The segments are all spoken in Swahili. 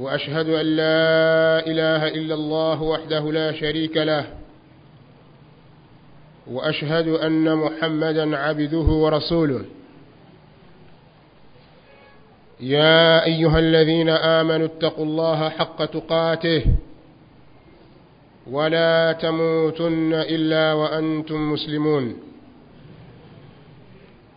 وأشهد أن لا إله إلا الله وحده لا شريك له وأشهد أن محمدا عبده ورسوله. يا أيها الذين آمنوا اتقوا الله حق تقاته ولا تموتن إلا وأنتم مسلمون.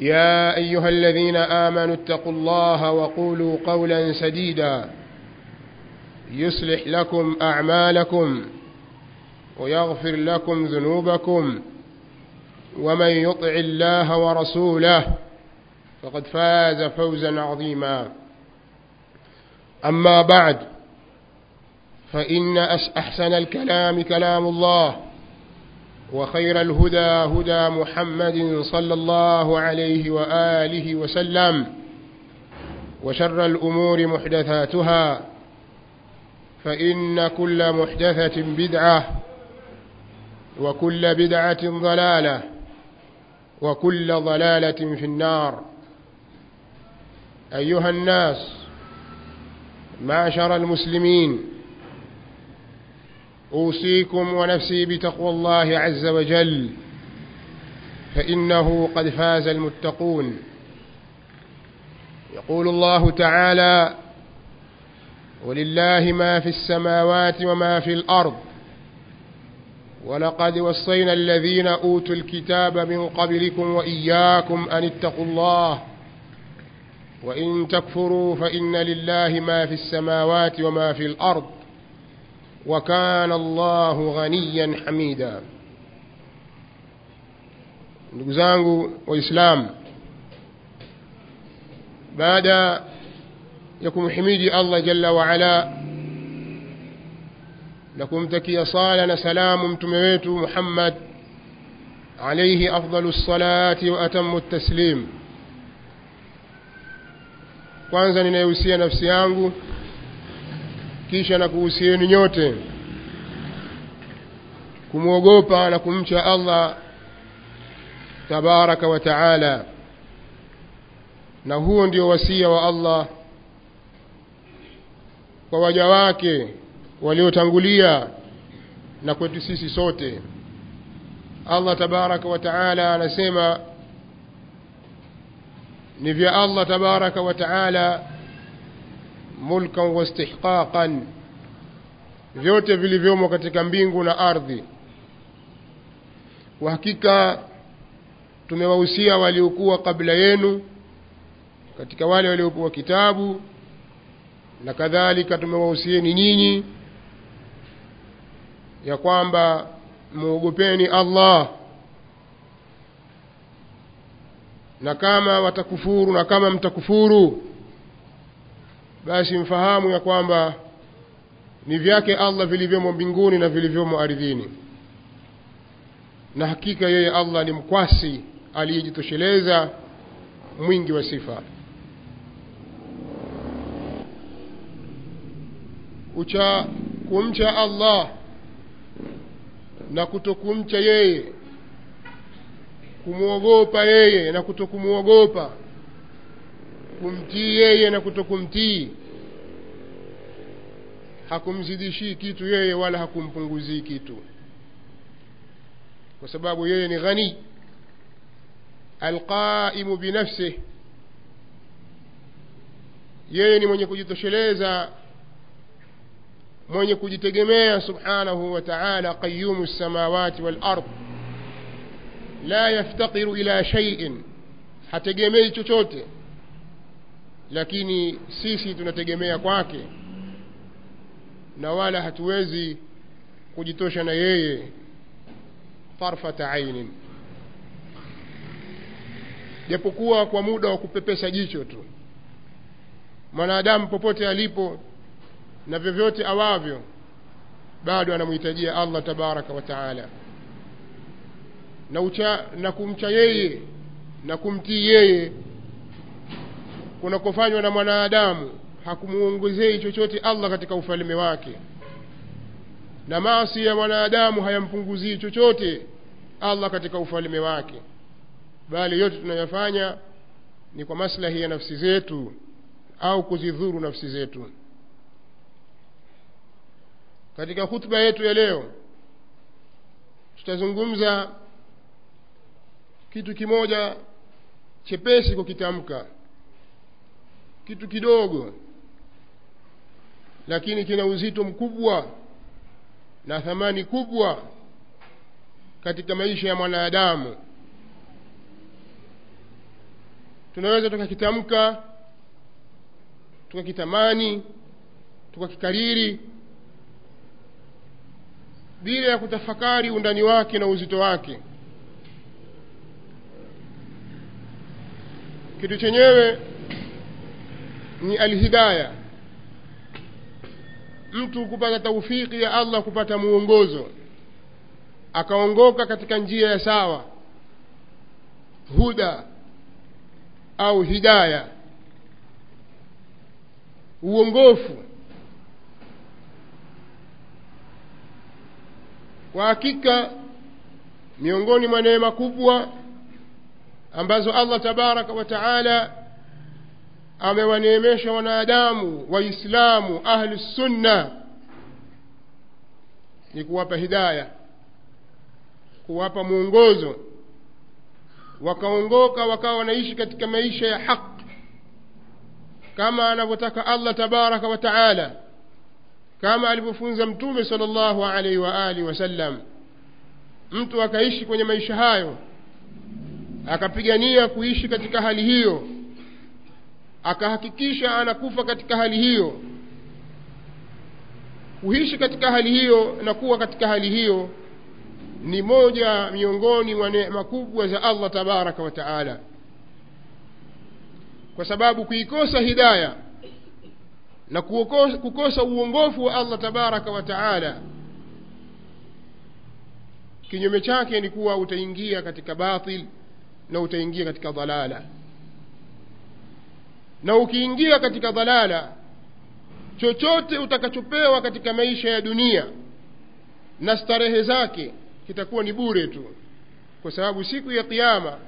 يا أيها الذين آمنوا اتقوا الله وقولوا قولا سديدا يصلح لكم أعمالكم ويغفر لكم ذنوبكم ومن يطع الله ورسوله فقد فاز فوزا عظيما. أما بعد فإن أحسن الكلام كلام الله. وخير الهدى هدى محمد صلى الله عليه وآله وسلم وشر الأمور محدثاتها فإن كل محدثة بدعة وكل بدعة ضلالة وكل ضلالة في النار. أيها الناس معشر المسلمين أوصيكم ونفسي بتقوى الله عز وجل فإنه قد فاز المتقون. يقول الله تعالى ولله ما في السماوات وما في الأرض ولقد وصينا الذين أوتوا الكتاب من قبلكم وإياكم أن اتقوا الله وإن تكفروا فإن لله ما في السماوات وما في الأرض. وكان الله غنيا حميدا. نغزانغو واسلام بعد يكون حميدي الله جل وعلا لكم تكي صالنا سلام تميت محمد عليه أفضل الصلاة وأتم التسليم وأنزل نيوسي نفسي أنجو kisha na kuhusieni nyote kumwogopa na kumcha allah tabaraka wa taala. Na huo ndio wasia wa allah kwa waja wake waliotangulia na kwetu sisi sote. Allah tabaraka wa taala anasema ni vya allah tabaraka wa taala mulkan wa vyote vilivyomo katika mbingu na ardhi. Kwa hakika tumewahusia waliokuwa kabla yenu katika wale waliopewa kitabu na kadhalika tumewahusieni nyinyi ya kwamba muogopeni allah na kama watakufuru na kama mtakufuru basi mfahamu ya kwamba ni vyake allah vilivyomo mbinguni na vilivyomo ardhini. Na hakika yeye allah ni mkwasi aliyejitosheleza mwingi wa sifa. Ucha kumcha allah na kutokumcha yeye. Kumwogopa yeye na kutokumwogopa kumtii yeye na kutokumtii hakumzidishii kitu yeye wala hakumpunguzii kitu kwa sababu yeye ni ghani alqaimu binafsih yeye ni mwenye kujitosheleza mwenye kujitegemea subhanahu wa ta'ala qayyumu samawati wal ard la yaftaqiru ila shay'in hategemei chochote lakini sisi tunategemea kwake. Na wala hatuwezi kujitosha na yeye tarfata ainin. Japokuwa kwa muda wa kupepesa jicho tu. Mwanadamu popote alipo na vyovyote awavyo bado anamhitajia allah tabaraka wa taala. Na, na kumcha yeye na kumtii yeye kunakofanywa na mwanadamu hakumuongezei chochote allah katika ufalme wake. Na maasi ya mwanadamu hayampunguzii chochote allah katika ufalme wake. Bali yote tunayofanya ni kwa maslahi ya nafsi zetu au kuzidhuru nafsi zetu. Katika hutuba yetu ya leo tutazungumza kitu kimoja chepesi kukitamka kitu kidogo lakini kina uzito mkubwa na thamani kubwa katika maisha ya mwanadamu. Tunaweza tukakitamka tukakitamani tukakikariri bila ya kutafakari undani wake na uzito wake. Kitu chenyewe ni alhidaya. Mtu kupata taufiki ya allah kupata muongozo akaongoka katika njia ya sawa huda au hidaya uongofu. Kwa hakika miongoni mwa neema kubwa ambazo allah tabaraka wa taala amewaneemesha wanadamu waislamu ahlu sunna. Ni kuwapa hidaya kuwapa mwongozo wakaongoka wakawa wanaishi katika maisha ya haq kama anavyotaka allah tabaraka wa taala kama alivyofunza mtume sala llahu alaihi wa alihi wasallam mtu akaishi kwenye maisha hayo akapigania kuishi katika hali hiyo akahakikisha anakufa katika hali hiyo kuishi katika hali hiyo na kuwa katika hali hiyo ni moja miongoni mwa neema kubwa za allah tabaraka wa taala. Kwa sababu kuikosa hidaya na kukosa, kukosa uongofu wa allah tabaraka wa taala kinyume chake ni kuwa utaingia katika batil na utaingia katika dhalala na ukiingia katika dhalala chochote utakachopewa katika maisha ya dunia na starehe zake kitakuwa ni bure tu. Kwa sababu siku ya kiama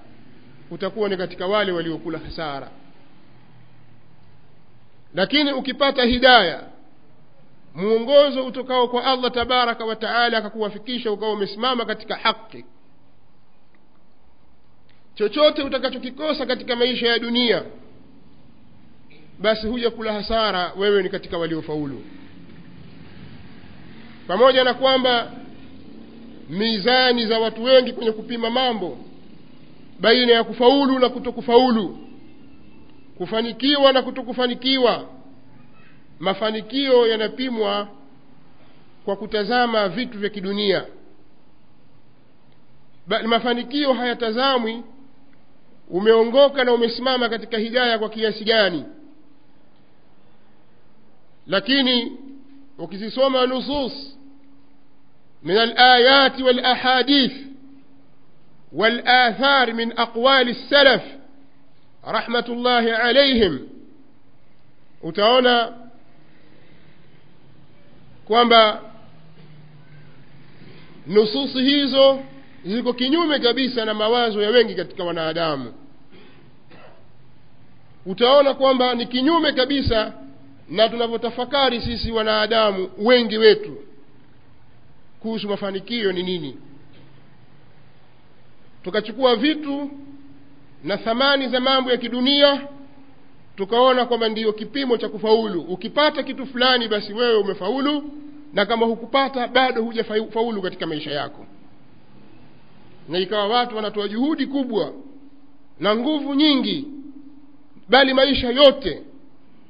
utakuwa ni katika wale waliokula hasara. Lakini ukipata hidaya mwongozo utokao kwa allah tabaraka wa taala akakuwafikisha ukawa umesimama katika haki chochote utakachokikosa katika maisha ya dunia basi huja kula hasara wewe ni katika waliofaulu. Pamoja na kwamba mizani za watu wengi kwenye kupima mambo baina ya kufaulu na kutokufaulu kufanikiwa na kutokufanikiwa mafanikio yanapimwa kwa kutazama vitu vya kidunia. Ba, mafanikio hayatazamwi umeongoka na umesimama katika hidaya kwa kiasi gani lakini ukizisoma nusus من الآيات والأحاديث والآثار من أقوال السلف رحمة الله عليهم utaona kwamba nususi hizo ziko kinyume kabisa na mawazo ya wengi katika wanadamu utaona kwamba ni kinyume kabisa na tunavyotafakari sisi wanadamu wengi wetu kuhusu mafanikio ni nini? Tukachukua vitu na thamani za mambo ya kidunia tukaona kwamba ndiyo kipimo cha kufaulu. Ukipata kitu fulani basi wewe umefaulu na kama hukupata bado hujafaulu katika maisha yako. Na ikawa watu wanatoa juhudi kubwa na nguvu nyingi bali maisha yote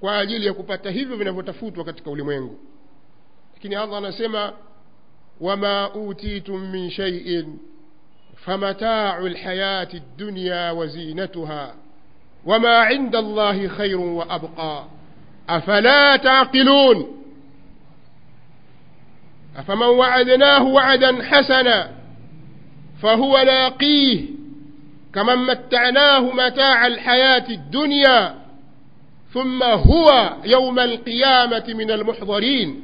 kwa ajili ya kupata hivyo vinavyotafutwa katika ulimwengu lakini allah anasema wama utitum min shaiin famatau lhayati dunya wazinatuha wama inda allahi khairu wa abqa afala taqilun afaman wacadnahu wacdan hasana فهو لاقيه كمن متعناه متاع الحياة الدنيا ثم هو يوم القيامة من المحضرين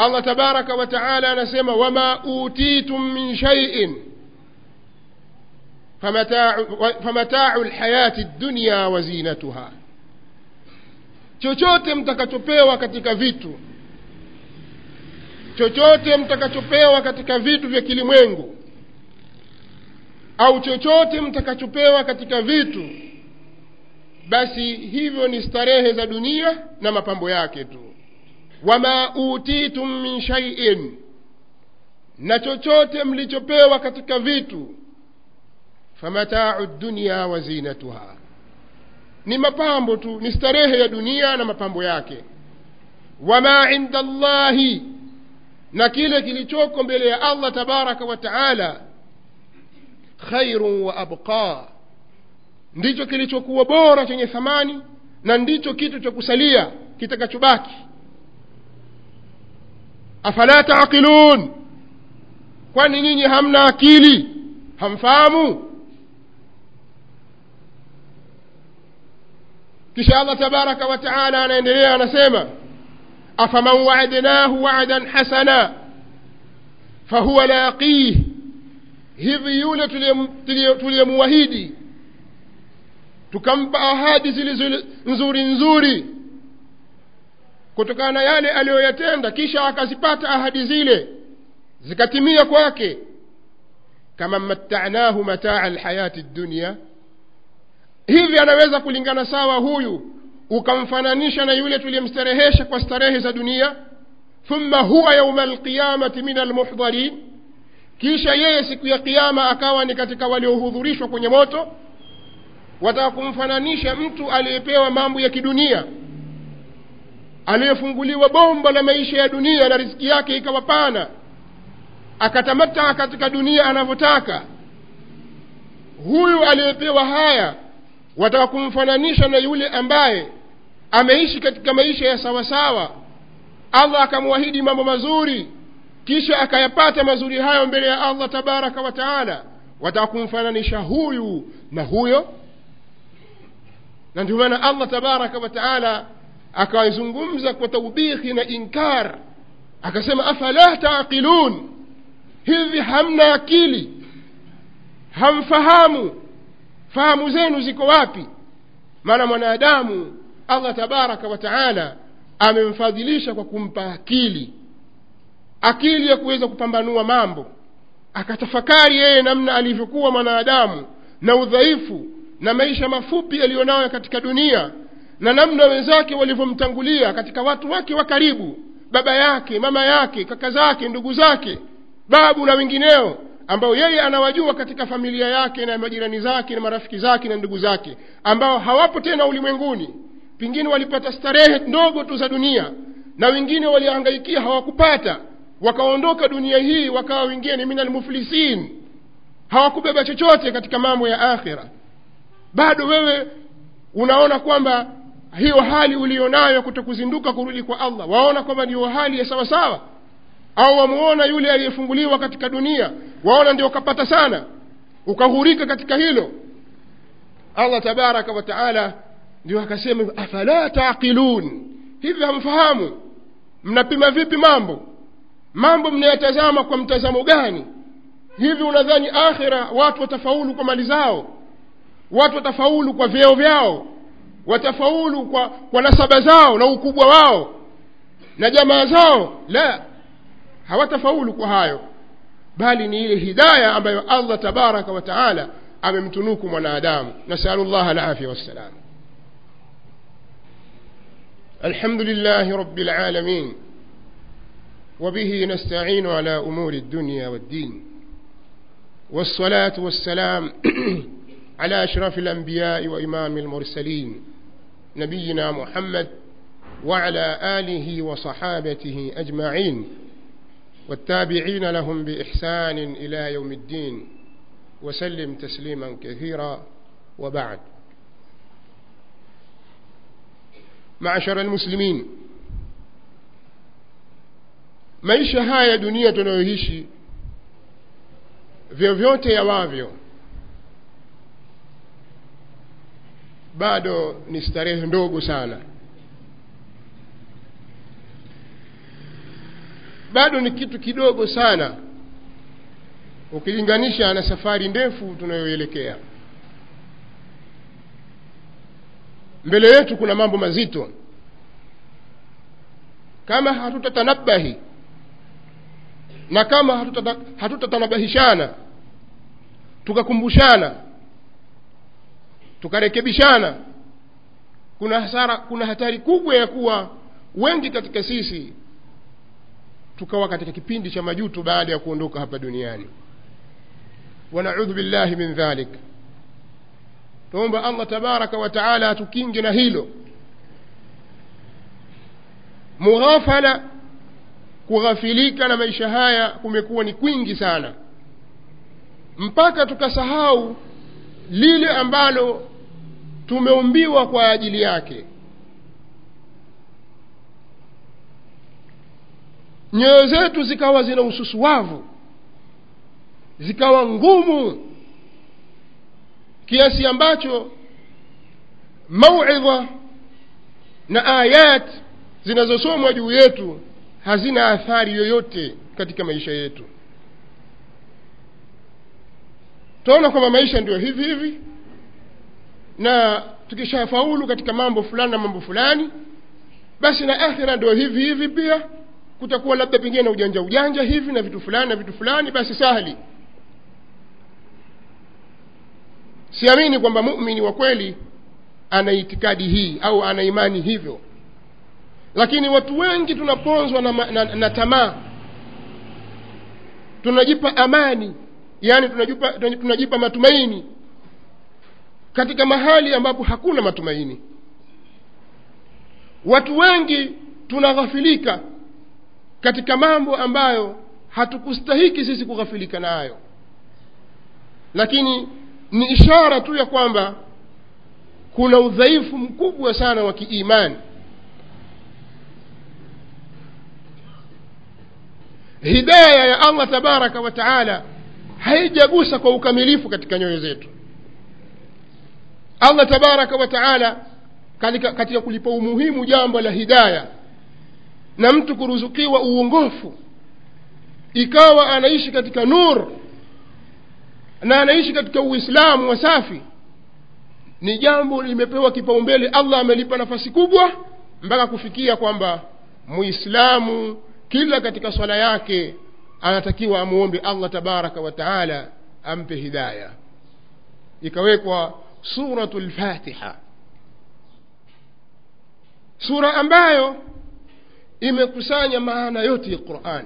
الله تبارك وتعالى نسمى وما أوتيتم من شيء فمتاع, فمتاع الحياة الدنيا وزينتها chochote mtakachopewa katika vitu chochote mtakachopewa katika vitu vya kilimwengu au chochote mtakachopewa katika vitu basi hivyo ni starehe za dunia na mapambo yake tu wama utitum min shaiin na chochote mlichopewa katika vitu famatau dunya wa zinatuha ni mapambo tu ni starehe ya dunia na mapambo yake wama inda llahi na kile kilichoko mbele ya allah tabaraka wa taala khairun wa abqa ndicho kilichokuwa bora chenye thamani na ndicho kitu cha kusalia kitakachobaki. Afala taqilun? Kwani nyinyi hamna akili? Hamfahamu? Kisha allah tabaraka wa taala anaendelea anasema afaman waadnahu wadan hasana fahuwa laqih hivi yule tuliyemuwahidi tukampa ahadi zilizo nzuri nzuri kutokana na yale aliyoyatenda kisha akazipata ahadi zile zikatimia kwake. Kama mattanahu mataa alhayati dunia hivi anaweza kulingana sawa huyu ukamfananisha na yule tuliyemstarehesha kwa starehe za dunia? Thumma huwa yauma alqiyamati min almuhdharin kisha yeye siku ya kiama akawa ni katika waliohudhurishwa kwenye moto wataka kumfananisha mtu aliyepewa mambo ya kidunia aliyefunguliwa bomba la maisha ya dunia na riziki yake ikawa pana akatamataa katika dunia anavyotaka. Huyu aliyepewa haya wataka kumfananisha na yule ambaye ameishi katika maisha ya sawasawa. Allah akamwahidi mambo mazuri kisha akayapata mazuri hayo mbele ya allah tabaraka wa taala. Wataka kumfananisha huyu na huyo na ndio maana allah tabaraka wa taala akawazungumza kwa taubihi na inkar akasema afala taqilun? Hivi hamna akili? Hamfahamu? Fahamu zenu ziko wapi? Maana mwanadamu allah tabaraka wa taala amemfadhilisha kwa kumpa akili. Akili ya kuweza kupambanua mambo. Akatafakari yeye namna alivyokuwa mwanadamu na udhaifu na maisha mafupi yaliyonayo katika dunia na namna wenzake walivyomtangulia katika watu wake wa karibu baba yake mama yake kaka zake ndugu zake babu na wengineo ambao yeye anawajua katika familia yake na majirani zake na marafiki zake na ndugu zake ambao hawapo tena ulimwenguni. Pengine walipata starehe ndogo tu za dunia na wengine waliangaikia hawakupata. Wakaondoka dunia hii wakawa wengine min hawakubeba chochote katika mambo ya akhira bado wewe unaona kwamba hiyo hali ulionayo kutokuzinduka kurudi kwa allah. Waona kwamba ndiyo hali ya sawa sawa au wamuona yule aliyefunguliwa katika dunia? Waona ndio ukapata sana? Ukahurika katika hilo? Allah tabaraka wa taala ndio akasema afala taqilun? Hivi hamfahamu? Mnapima vipi mambo? Mambo mnayatazama kwa mtazamo gani? Hivi unadhani akhira watu watafaulu kwa mali zao watu watafaulu kwa vyeo vyao watafaulu kwa, kwa nasaba zao na ukubwa wao na jamaa zao la hawatafaulu kwa hayo bali ni ile hidaya ambayo allah tabaraka wa taala amemtunuku mwanadamu nasalu llah alafya wassalam الحمد لله رب العالمين وبه نستعين على أمور الدنيا والدين والصلاة والسلام على أشرف الأنبياء وإمام المرسلين نبينا محمد وعلى آله وصحابته أجمعين والتابعين لهم بإحسان إلى يوم الدين وسلم تسليما كثيرا وبعد. معشر المسلمين maisha haya dunia tunayoishi vyovyote yawavyo bado ni starehe ndogo sana. Bado ni kitu kidogo sana. Ukilinganisha na safari ndefu tunayoelekea. Mbele yetu kuna mambo mazito. Kama hatutatanabahi na kama hatutatanabahishana hatuta tukakumbushana tukarekebishana kuna hasara kuna hatari kubwa ya kuwa wengi katika sisi tukawa katika kipindi cha majuto baada ya kuondoka hapa duniani. Wanaudhu billahi min dhalik. Tuomba allah tabaraka wa taala atukinge na hilo. Mughafala kughafilika na maisha haya kumekuwa ni kwingi sana. Mpaka tukasahau lile ambalo tumeumbiwa kwa ajili yake. Nyoyo zetu zikawa zina ususuwavu zikawa ngumu kiasi ambacho mauidha na ayat zinazosomwa juu yetu hazina athari yoyote katika maisha yetu tunaona kwamba maisha ndio hivi hivi. Na tukishafaulu katika mambo fulani na mambo fulani basi na akhira ndio hivi hivi pia. Kutakuwa labda pengine na ujanja ujanja hivi na vitu fulani na vitu fulani basi sahali. Siamini kwamba mumini wa kweli ana itikadi hii au ana imani hivyo. Lakini watu wengi tunaponzwa na, na, na, na tamaa tunajipa amani yani tunajipa, tunajipa matumaini katika mahali ambapo hakuna matumaini. Watu wengi tunaghafilika katika mambo ambayo hatukustahiki sisi kughafilika nayo. Lakini ni ishara tu ya kwamba kuna udhaifu mkubwa sana wa kiimani. Hidaya ya allah tabaraka wa taala haijagusa kwa ukamilifu katika nyoyo zetu. Allah tabaraka wa taala katika, kulipa umuhimu jambo la hidaya na mtu kuruzukiwa uongofu ikawa anaishi katika nur na anaishi katika uislamu wa safi ni jambo limepewa kipaumbele. Allah amelipa nafasi kubwa mpaka kufikia kwamba muislamu kila katika swala yake anatakiwa amuombe allah tabaraka wa taala ampe hidaya. Ikawekwa suratu lfatiha sura ambayo imekusanya maana yote ya quran.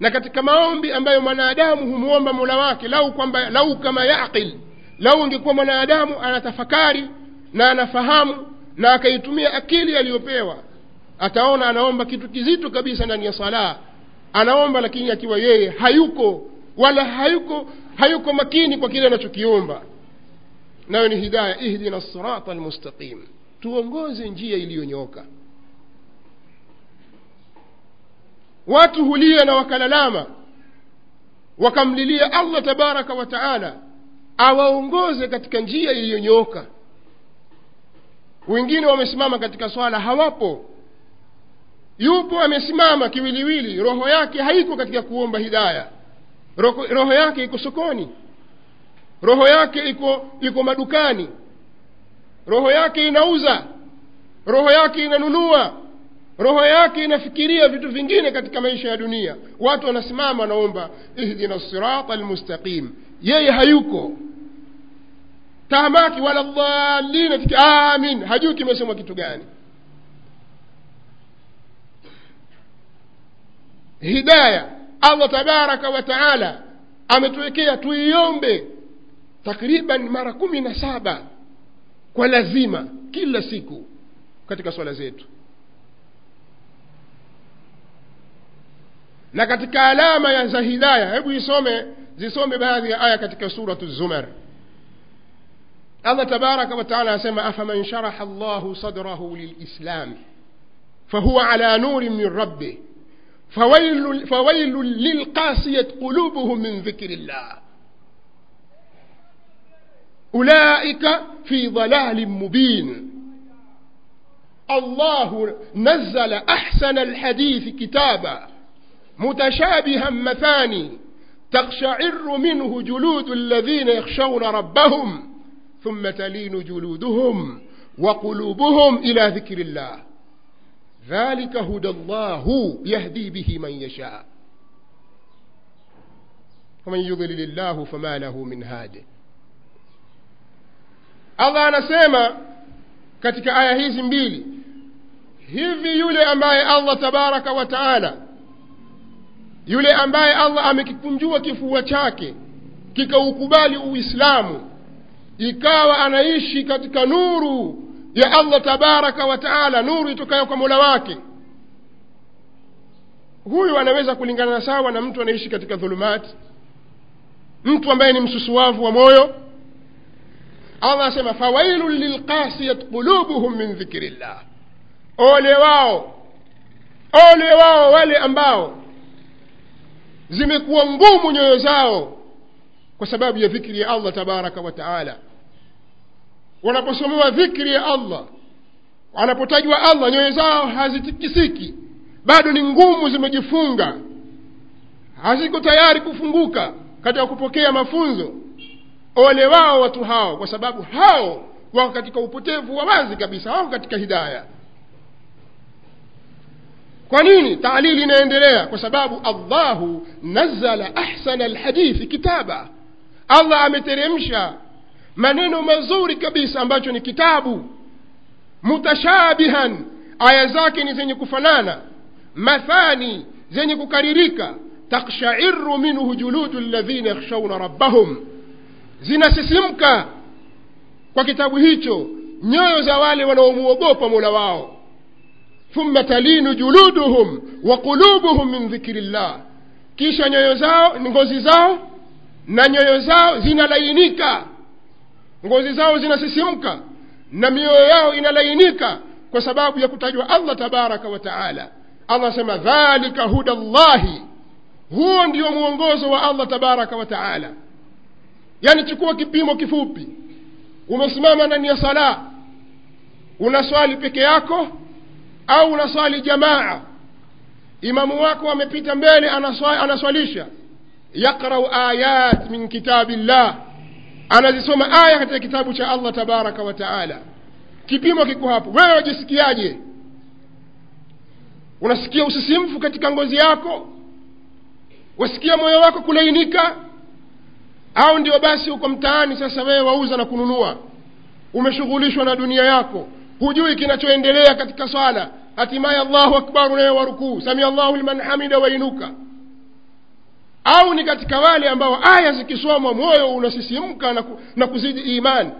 Na katika maombi ambayo mwanadamu humwomba mola wake lau kwamba lau kama yaqil lau ingekuwa mwanadamu anatafakari na anafahamu na akaitumia akili aliyopewa ataona anaomba kitu kizito kabisa ndani ya sala anaomba lakini akiwa yeye hayuko wala hayuko hayuko makini kwa kile anachokiomba. Nayo ni hidaya ihdina sirata almustaqim. Tuongoze njia iliyonyoka. Watu hulia na wakalalama wakamlilia allah tabaraka wa taala awaongoze katika njia iliyonyooka wengine wamesimama katika swala hawapo yupo amesimama kiwiliwili roho yake haiko katika kuomba hidaya. Roho, roho yake iko sokoni. Roho yake iko iko madukani. Roho yake inauza. Roho yake inanunua. Roho yake inafikiria vitu vingine katika maisha ya dunia. Watu wanasimama wanaomba ihdina sirata almustaqim. Yeye hayuko. Tahamaki wala dhalina amin. Hajui kimesomwa kitu gani hidaya allah tabaraka wa taala ametuwekea tuiombe takriban mara kumi na saba kwa lazima kila siku katika swala zetu na katika alama ya za hidaya hebu isome zisome baadhi ya aya katika suratu zumar allah tabaraka wataala anasema afaman sharaha llahu sadrahu lilislam fahuwa ala nurin min rabbih فويل, فويل للقاسية قلوبهم من ذكر الله. أولئك في ضلال مبين. الله نزل أحسن الحديث كتابا متشابها مثاني تقشعر منه جلود الذين يخشون ربهم ثم تلين جلودهم وقلوبهم إلى ذكر الله. ذلك هدى الله يهدي به من يشاء ومن يضلل الله فما له من هاد allah anasema katika aya hizi mbili hivi yule ambaye allah tabaraka wa taala yule ambaye allah amekikunjua kifua chake kikaukubali uislamu ikawa anaishi katika nuru ya allah tabaraka wa taala nuru itokayo kwa mola wake. Huyu anaweza kulingana sawa na mtu anaishi katika dhulumati. Mtu ambaye ni msusuwavu wa moyo. Allah asema fawailun lilqasiyat qulubuhum min dhikri llah ole wao. Ole wao wale ambao zimekuwa ngumu nyoyo zao kwa sababu ya dhikri ya allah tabaraka wa taala wanaposomewa dhikri ya allah wanapotajwa allah nyoyo zao hazitikisiki bado ni ngumu zimejifunga haziko tayari kufunguka katika kupokea mafunzo. Ole wao watu hao kwa sababu hao wako katika upotevu wa wazi kabisa wako katika hidaya. Kwa nini? Taalili inaendelea kwa sababu allahu nazala ahsana alhadithi kitaba. Allah ameteremsha maneno mazuri kabisa ambacho ni kitabu. Mutashabihan aya zake ni zenye kufanana. Mathani zenye kukaririka. Takshairu minhu juludu ladhina yakhshauna rabbahum. Zinasisimka kwa kitabu hicho nyoyo za wale wanaomuogopa mola wao. Thumma talinu juluduhum wa qulubuhum min dhikri llah kisha nyoyo zao ngozi zao na nyoyo zao zinalainika ngozi zao zinasisimka na mioyo yao inalainika kwa sababu ya kutajwa allah tabaraka wa taala. Allah asema dhalika huda llahi huo ndio mwongozo wa allah tabaraka wa taala. Yani chukua kipimo kifupi. Umesimama ndani ya sala unaswali peke yako au unaswali jamaa? Imamu wako amepita mbele anaswali, anaswalisha yaqrau ayat min kitabi llah anazisoma aya katika kitabu cha allah tabaraka wa taala. Kipimo kiko hapo. Wewe wajisikiaje unasikia usisimfu katika ngozi yako? Wasikia moyo wako kulainika? Au ndio basi uko mtaani sasa wewe wauza na kununua? Umeshughulishwa na dunia yako. Hujui kinachoendelea katika swala. Hatimaye allahu akbar unawe warukuu samia allahu liman hamida wainuka au ni katika wale ambao aya zikisomwa moyo unasisimka na, ku, na kuzidi imani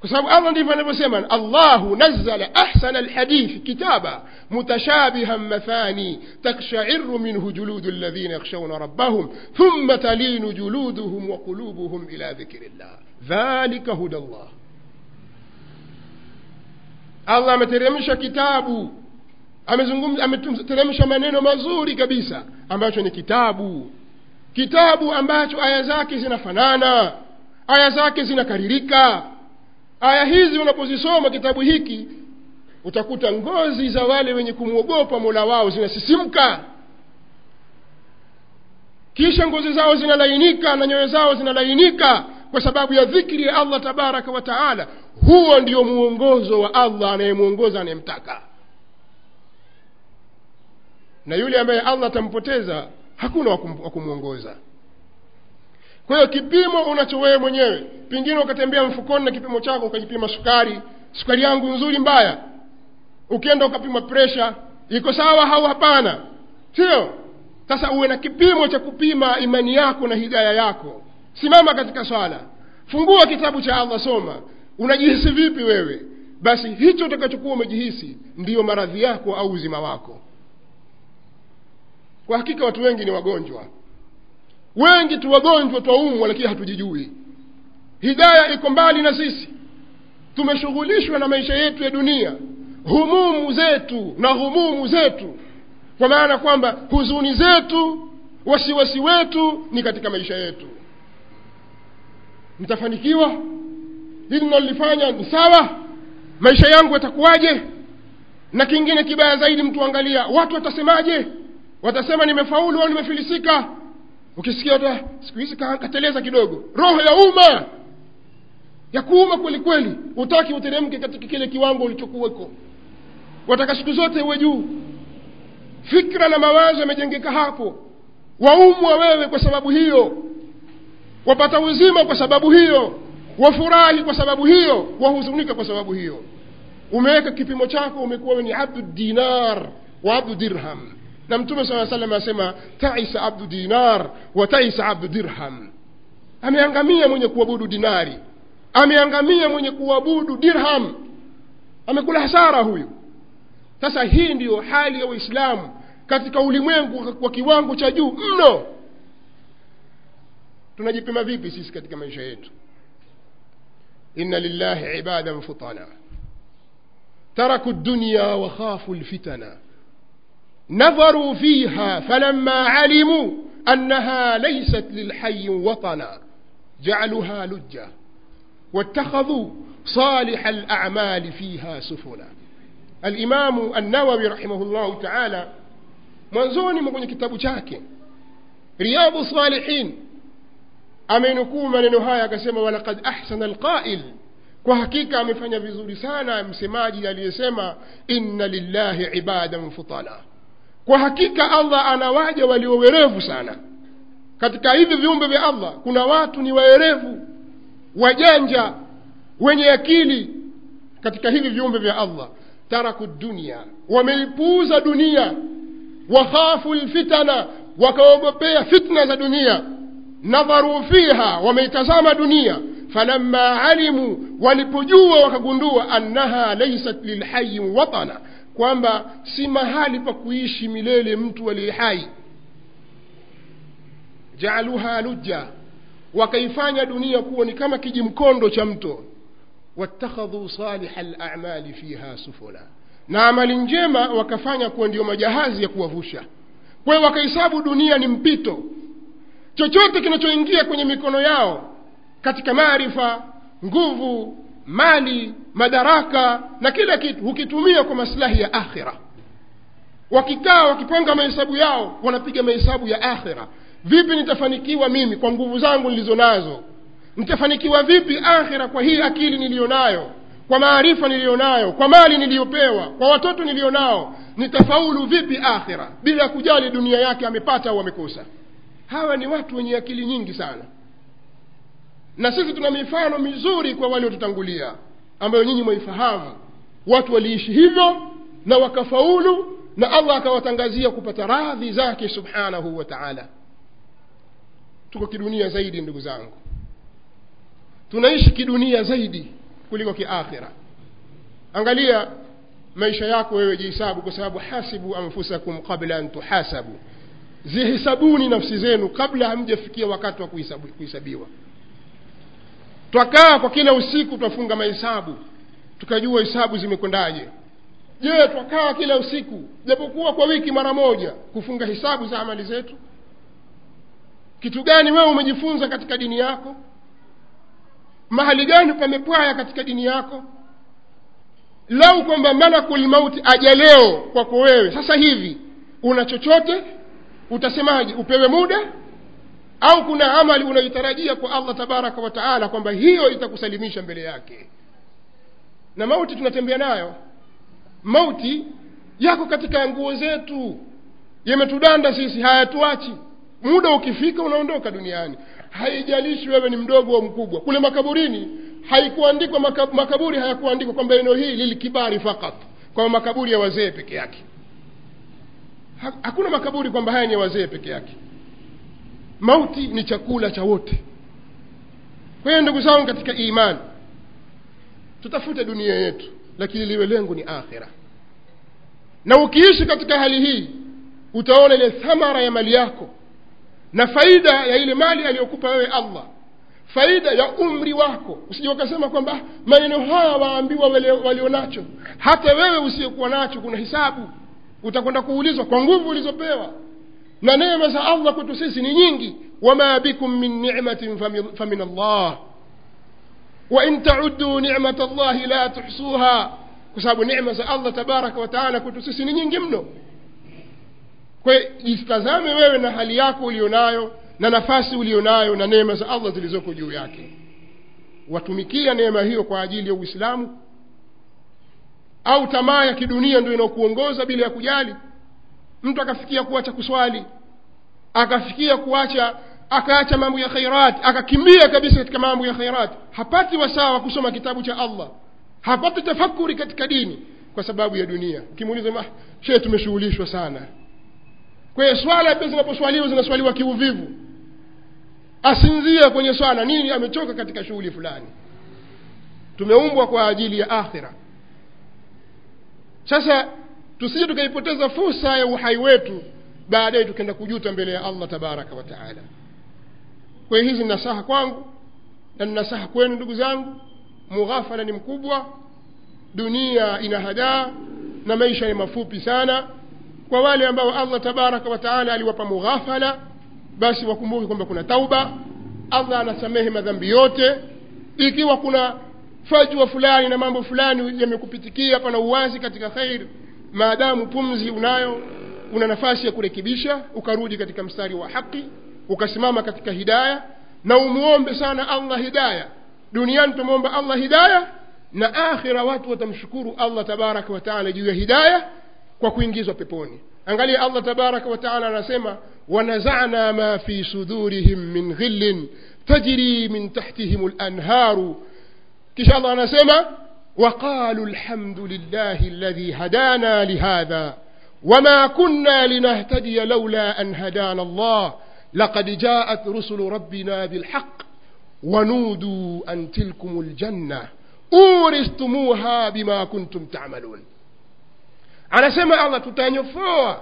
kwa sababu allah ndivyo anavyosema allahu nazala ahsana alhadithi kitaba mutashabihan mathani takshairu minhu juludu alladhina yakhshawna rabbahum thumma talinu juluduhum wa qulubuhum ila dhikri llah dhalika huda llah allah ameteremsha kitabu amezungumza ameteremsha maneno mazuri kabisa ambacho ni kitabu. Kitabu ambacho aya zake zinafanana aya zake zinakaririka aya hizi unapozisoma kitabu hiki utakuta ngozi za wale wenye kumwogopa mola wao zinasisimka. Kisha ngozi zao zinalainika na nyoyo zao zinalainika kwa sababu ya dhikri ya allah tabaraka wa taala. Huo ndio mwongozo wa allah anayemwongoza anayemtaka na yule ambaye allah atampoteza hakuna wa kumwongoza kwa hiyo kipimo unacho wewe mwenyewe pengine ukatembea mfukoni na kipimo chako ukajipima sukari sukari yangu nzuri mbaya ukienda ukapima presha iko sawa au hapana? Sio. Sasa uwe na kipimo cha kupima imani yako na hidaya yako. Simama katika swala. Fungua kitabu cha allah soma. Unajihisi vipi wewe? Basi hicho utakachokuwa umejihisi ndiyo maradhi yako au uzima wako kwa hakika watu wengi ni wagonjwa. Wengi tu wagonjwa twaumwa lakini hatujijui. Hidaya iko mbali na sisi. Tumeshughulishwa na maisha yetu ya dunia humumu zetu na humumu zetu kwa maana kwamba huzuni zetu wasiwasi wetu ni katika maisha yetu. Nitafanikiwa? Hili nalolifanya ni sawa? Maisha yangu yatakuwaje? Na kingine kibaya zaidi mtu angalia watu watasemaje watasema nimefaulu au nimefilisika? Ukisikia wata siku hizi kateleza kidogo. Roho ya umma! Ya kuuma kweli utaki uteremke katika kile kiwango ulichokuweko. Wataka siku zote uwe juu. Fikra na mawazo yamejengeka hapo. Waumwa wewe kwa sababu hiyo. Wapata uzima kwa sababu hiyo. Wafurahi kwa sababu hiyo. Wahuzunika kwa sababu hiyo. Umeweka kipimo chako umekuwa ni abdu dinar wa abdu dirham na mtume saa salam asema taisa abdu dinar wa taisa abdu dirham. Ameangamia mwenye kuabudu dinari. Ameangamia mwenye kuabudu dirham. Amekula hasara huyu. Sasa hii ndiyo hali ya uislamu katika ulimwengu kwa kiwango cha juu mno. Tunajipima vipi sisi katika maisha yetu? Inna lillahi ibadan futana. Taraku dunya wa khafu lfitana نظروا فيها فلما علموا أنها ليست للحي وطنا جعلها لجة واتخذوا صالح الأعمال فيها سفنا الإمام النووي رحمه الله تعالى منزوني مقول كتاب شاك رياض الصالحين أمين كوما لنهاية كسيما ولقد أحسن القائل. وحقيقة من فنيا بزور سانا مسماجي إن لله عبادا فطلا kwa hakika allah anawaja waliowerevu sana katika hivi viumbe vya allah kuna watu ni waerevu wajanja wenye akili katika hivi viumbe vya allah taraku dunia wameipuuza dunia wakhafu lfitana wakaogopea fitna za dunia nadharu fiha wameitazama dunia falamma alimu walipojua wakagundua annaha laysat lilhayi watana kwamba si mahali pa kuishi milele mtu aliye hai. Jaaluha lujja wakaifanya dunia kuwa ni kama kijimkondo cha mto. Wattakhadhu saliha lamali fiha sufula na amali njema wakafanya kuwa ndio majahazi ya kuwavusha. Kwa hiyo wakahesabu dunia ni mpito. Chochote kinachoingia kwenye mikono yao katika maarifa nguvu mali madaraka na kila kitu hukitumia kwa maslahi ya akhira. Wakikaa wakipanga mahesabu yao wanapiga mahesabu ya akhira. Vipi nitafanikiwa mimi kwa nguvu zangu nilizo nazo? Nitafanikiwa vipi akhira kwa hii akili niliyo nayo kwa maarifa niliyo nayo kwa mali niliyopewa kwa watoto nilionao nitafaulu vipi akhira? Bila kujali dunia yake amepata au amekosa. Hawa ni watu wenye akili nyingi sana na sisi tuna mifano mizuri kwa wale waliotutangulia ambayo nyinyi mwaifahamu. Watu waliishi hivyo na wakafaulu na allah akawatangazia kupata radhi zake subhanahu wa taala. Tuko kidunia zaidi ndugu zangu. Tunaishi kidunia zaidi kuliko kiakhira. Angalia maisha yako wewe jihisabu kwa sababu hasibu anfusakum qabla an tuhasabu. Zihisabuni nafsi zenu kabla hamjafikia wakati wa kuhisabiwa twakaa kwa kila usiku twafunga mahesabu tukajua hesabu zimekwendaje. Je twakaa kila usiku japokuwa kwa wiki mara moja kufunga hesabu za amali zetu? Kitu gani wewe umejifunza katika dini yako? Mahali gani pamepwaya katika dini yako? Lau kwamba malakul mauti aja leo kwako wewe sasa hivi una chochote? Utasemaje? Upewe muda au kuna amali unaitarajia kwa allah tabaraka wa taala kwamba hiyo itakusalimisha mbele yake. Na mauti tunatembea nayo. Mauti yako katika nguo zetu. Yametudanda sisi hayatuachi. Muda ukifika unaondoka duniani. Haijalishi wewe ni mdogo au mkubwa. Kule makaburini haikuandikwa makaburi hayakuandikwa kwamba eneo hili lilikibari fakat kwamba makaburi ya wazee peke yake. Hakuna makaburi kwamba haya ni ya wazee peke yake mauti ni chakula cha wote. Kwa hiyo ndugu zangu katika imani tutafute dunia yetu lakini liwe lengo ni akhira. Na ukiishi katika hali hii utaona ile thamara ya mali yako na faida ya ile mali aliyokupa wewe allah. Faida ya umri wako. Usije ukasema kwamba "Ah, maneno haya waambiwa walionacho. Hata wewe usiyekuwa nacho kuna hisabu. Utakwenda kuulizwa kwa nguvu ulizopewa na neema za allah kwetu sisi ni nyingi. Wama bikum min nimatin famin allah wain tauduu nimat llahi la tuhsuha. Kwa sababu neema za allah tabaraka wataala kwetu sisi ni nyingi mno. Kwa jitazame wewe na hali yako ulionayo na nafasi ulionayo na neema za allah zilizoko juu yake. Watumikia neema hiyo kwa ajili ya uislamu. Au tamaa ya kidunia ndio inaokuongoza bila ya kujali mtu akafikia kuacha kuswali akafikia kuacha akaacha mambo ya khairat akakimbia kabisa katika mambo ya khairat hapati wasaa wa kusoma kitabu cha allah hapati tafakuri katika dini kwa sababu ya dunia. Ukimuuliza "Ah, shehe tumeshughulishwa sana. Kwa swala pia zinaposwaliwa zinaswaliwa kiuvivu. Asinzia kwenye swala nini? Amechoka katika shughuli fulani. Tumeumbwa kwa ajili ya akhira. Sasa tusije tukaipoteza fursa ya uhai wetu baadaye tukaenda kujuta mbele ya allah tabaraka wa taala. Kwa hiyo hizi nasaha kwangu na nasaha kwenu ndugu zangu. Mughafala ni mkubwa dunia ina hadaa na maisha ni mafupi sana. Kwa wale ambao allah tabaraka wa taala aliwapa mughafala basi wakumbuke kwamba kuna tauba. Allah anasamehe madhambi yote. Ikiwa kuna fajwa fulani na mambo fulani yamekupitikia pana uwazi katika khair maadamu pumzi unayo una nafasi ya kurekebisha ukarudi katika mstari wa haki ukasimama katika hidaya na umuombe sana allah hidaya duniani tumwomba allah hidaya na akhira watu watamshukuru allah tabaraka wa taala juu ya hidaya kwa kuingizwa peponi angalia allah tabaraka wa taala anasema wanazana ma fi sudurihim min ghillin tajri min tahtihim lanharu kisha allah anasema وقالوا الحمد لله الذي هدانا لهذا وما كنا لنهتدي لولا أن هدانا الله. لقد جاءت رسل ربنا بالحق ونودوا أن تلكم الجنة. أورثتموها بما كنتم تعملون. على سمع الله تتنفوا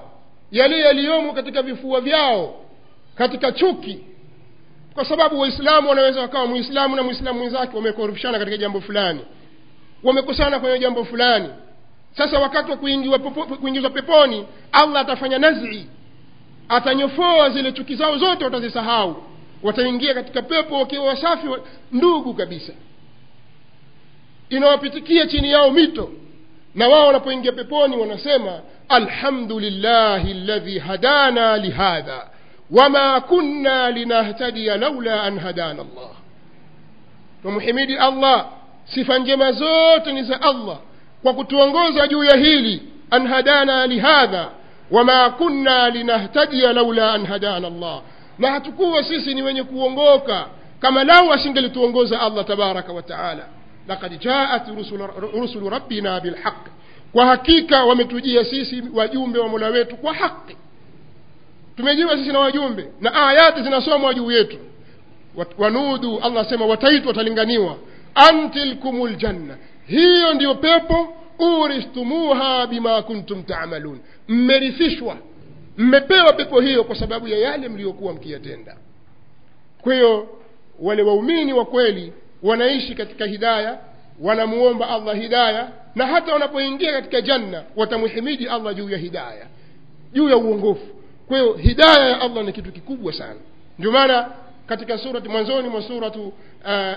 يلي اليوم كتك فوا بياو كتك تشوكي kwa sababu waislamu wanaweza wakawa muislamu na muislamu mwenzake wamekorupshana katika jambo fulani. Wamekosana kwenye jambo fulani. Sasa wakati wa kuingizwa peponi allah atafanya nazi. Atanyofoa zile chuki zao zote watazisahau. Wataingia katika pepo wakiwa wasafi wa- ndugu kabisa. Inawapitikia chini yao mito. Na wao wanapoingia peponi wanasema alhamdulillahi ladhi hadana lihadha wama kunna linahtadiya laula an hadana allah. Tumhimidi allah sifa njema zote ni za allah. Kwa kutuongoza juu ya hili an hadana lihadha wama kunna linahtadia laula an hadana allah. Na hatukuwa sisi ni wenye kuongoka kama lau asingelituongoza allah tabaraka wa taala. Lakad jaat rusulu, rusulu rabbina bilhaq. Kwa hakika wametujia sisi wajumbe wa mola wetu kwa haki. Tumejiwa sisi na wajumbe na ayati zinasomwa juu yetu. Wanudu allah asema wataitwa watalinganiwa antilkum ljanna hiyo ndiyo pepo uristumuha bima kuntum tamalun. Mmerithishwa mmepewa pepo hiyo kwa sababu ya yale mliyokuwa mkiyatenda. Kwa hiyo wale waumini wa kweli wanaishi katika hidaya wanamuomba allah hidaya na hata wanapoingia katika janna watamhimidi allah juu ya hidaya juu ya uongofu. Kwa hiyo hidaya ya allah ni kitu kikubwa sana. Ndio maana katika surati mwanzoni mwa suratu uh,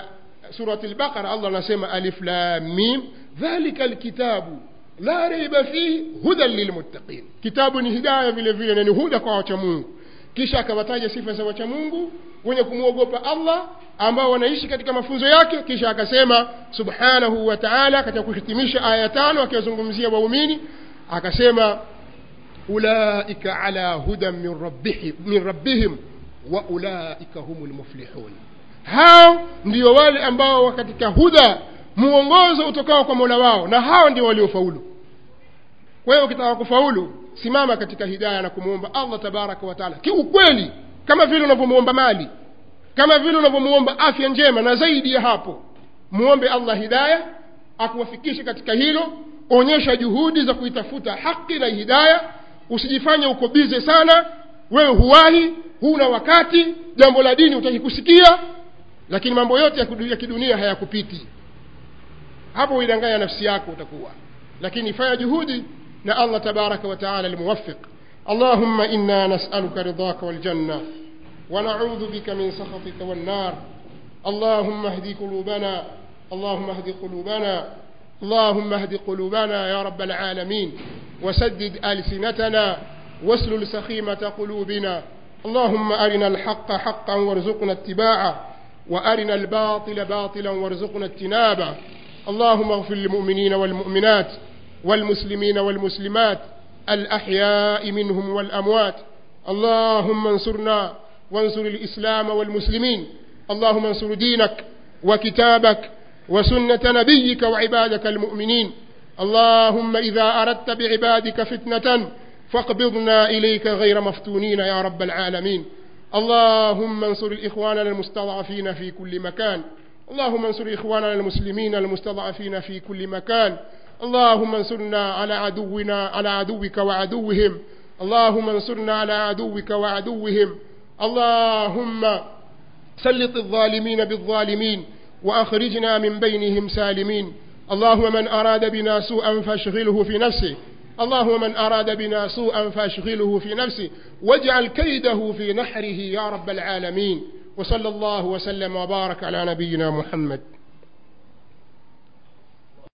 surati lbaqara allah anasema alif lam mim dhalika lkitabu la reiba fihi hudan lilmuttaqin kitabu ni hidaya vile vile na ni huda kwa wacha mungu kisha akawataja sifa za wacha mungu wenye kumwogopa allah ambao wanaishi katika mafunzo yake kisha akasema subhanahu wa taala katika kuhitimisha aya tano akiwazungumzia waumini akasema ulaika ala hudan min rabbihim, min rabbihim wa ulaika humu lmuflihun hao ndio wale ambao katika huda muongozo utokao kwa mola wao na hao ndio waliofaulu. Kwa hiyo ukitaka kufaulu simama katika hidaya na kumwomba allah tabaraka wataala kiukweli kama vile unavyomwomba mali kama vile unavyomwomba afya njema na zaidi ya hapo muombe allah hidaya akuwafikishe katika hilo onyesha juhudi za kuitafuta haki na hidaya. Usijifanye uko bize sana wewe huwahi huna wakati jambo la dini utaki kusikia lakini mambo yote ya kidunia hayakupiti. Hapo uidanganya nafsi yako utakuwa. Lakini fanya juhudi na allah tabaraka wa taala limuwafiq اللهم إنا نسألك رضاك والجنة ونعوذ بك من سخطك والنار اللهم اهد قلوبنا اللهم اهد قلوبنا اللهم اهد قلوبنا يا رب العالمين وسدد ألسنتنا واسلل سخيمة قلوبنا اللهم أرنا الحق حقا وارزقنا اتباعه وأرنا الباطل باطلا وارزقنا اجتنابه. اللهم اغفر للمؤمنين والمؤمنات والمسلمين والمسلمات الأحياء منهم والأموات. اللهم انصرنا وانصر الإسلام والمسلمين. اللهم انصر دينك وكتابك وسنة نبيك وعبادك المؤمنين. اللهم إذا أردت بعبادك فتنة فاقبضنا إليك غير مفتونين يا رب العالمين. اللهم انصر الإخوان المستضعفين في كل مكان. اللهم انصر إخواننا المسلمين المستضعفين في كل مكان. اللهم انصرنا على عدونا على عدوك وعدوهم. اللهم انصرنا على عدوك وعدوهم. اللهم سلط الظالمين بالظالمين وأخرجنا من بينهم سالمين. اللهم من أراد بنا سوءا فاشغله في نفسه. اللهم من أراد بنا سوءا فأشغله في نفسه واجعل كيده في نحره يا رب العالمين. وصلى الله وسلم وبارك على نبينا محمد.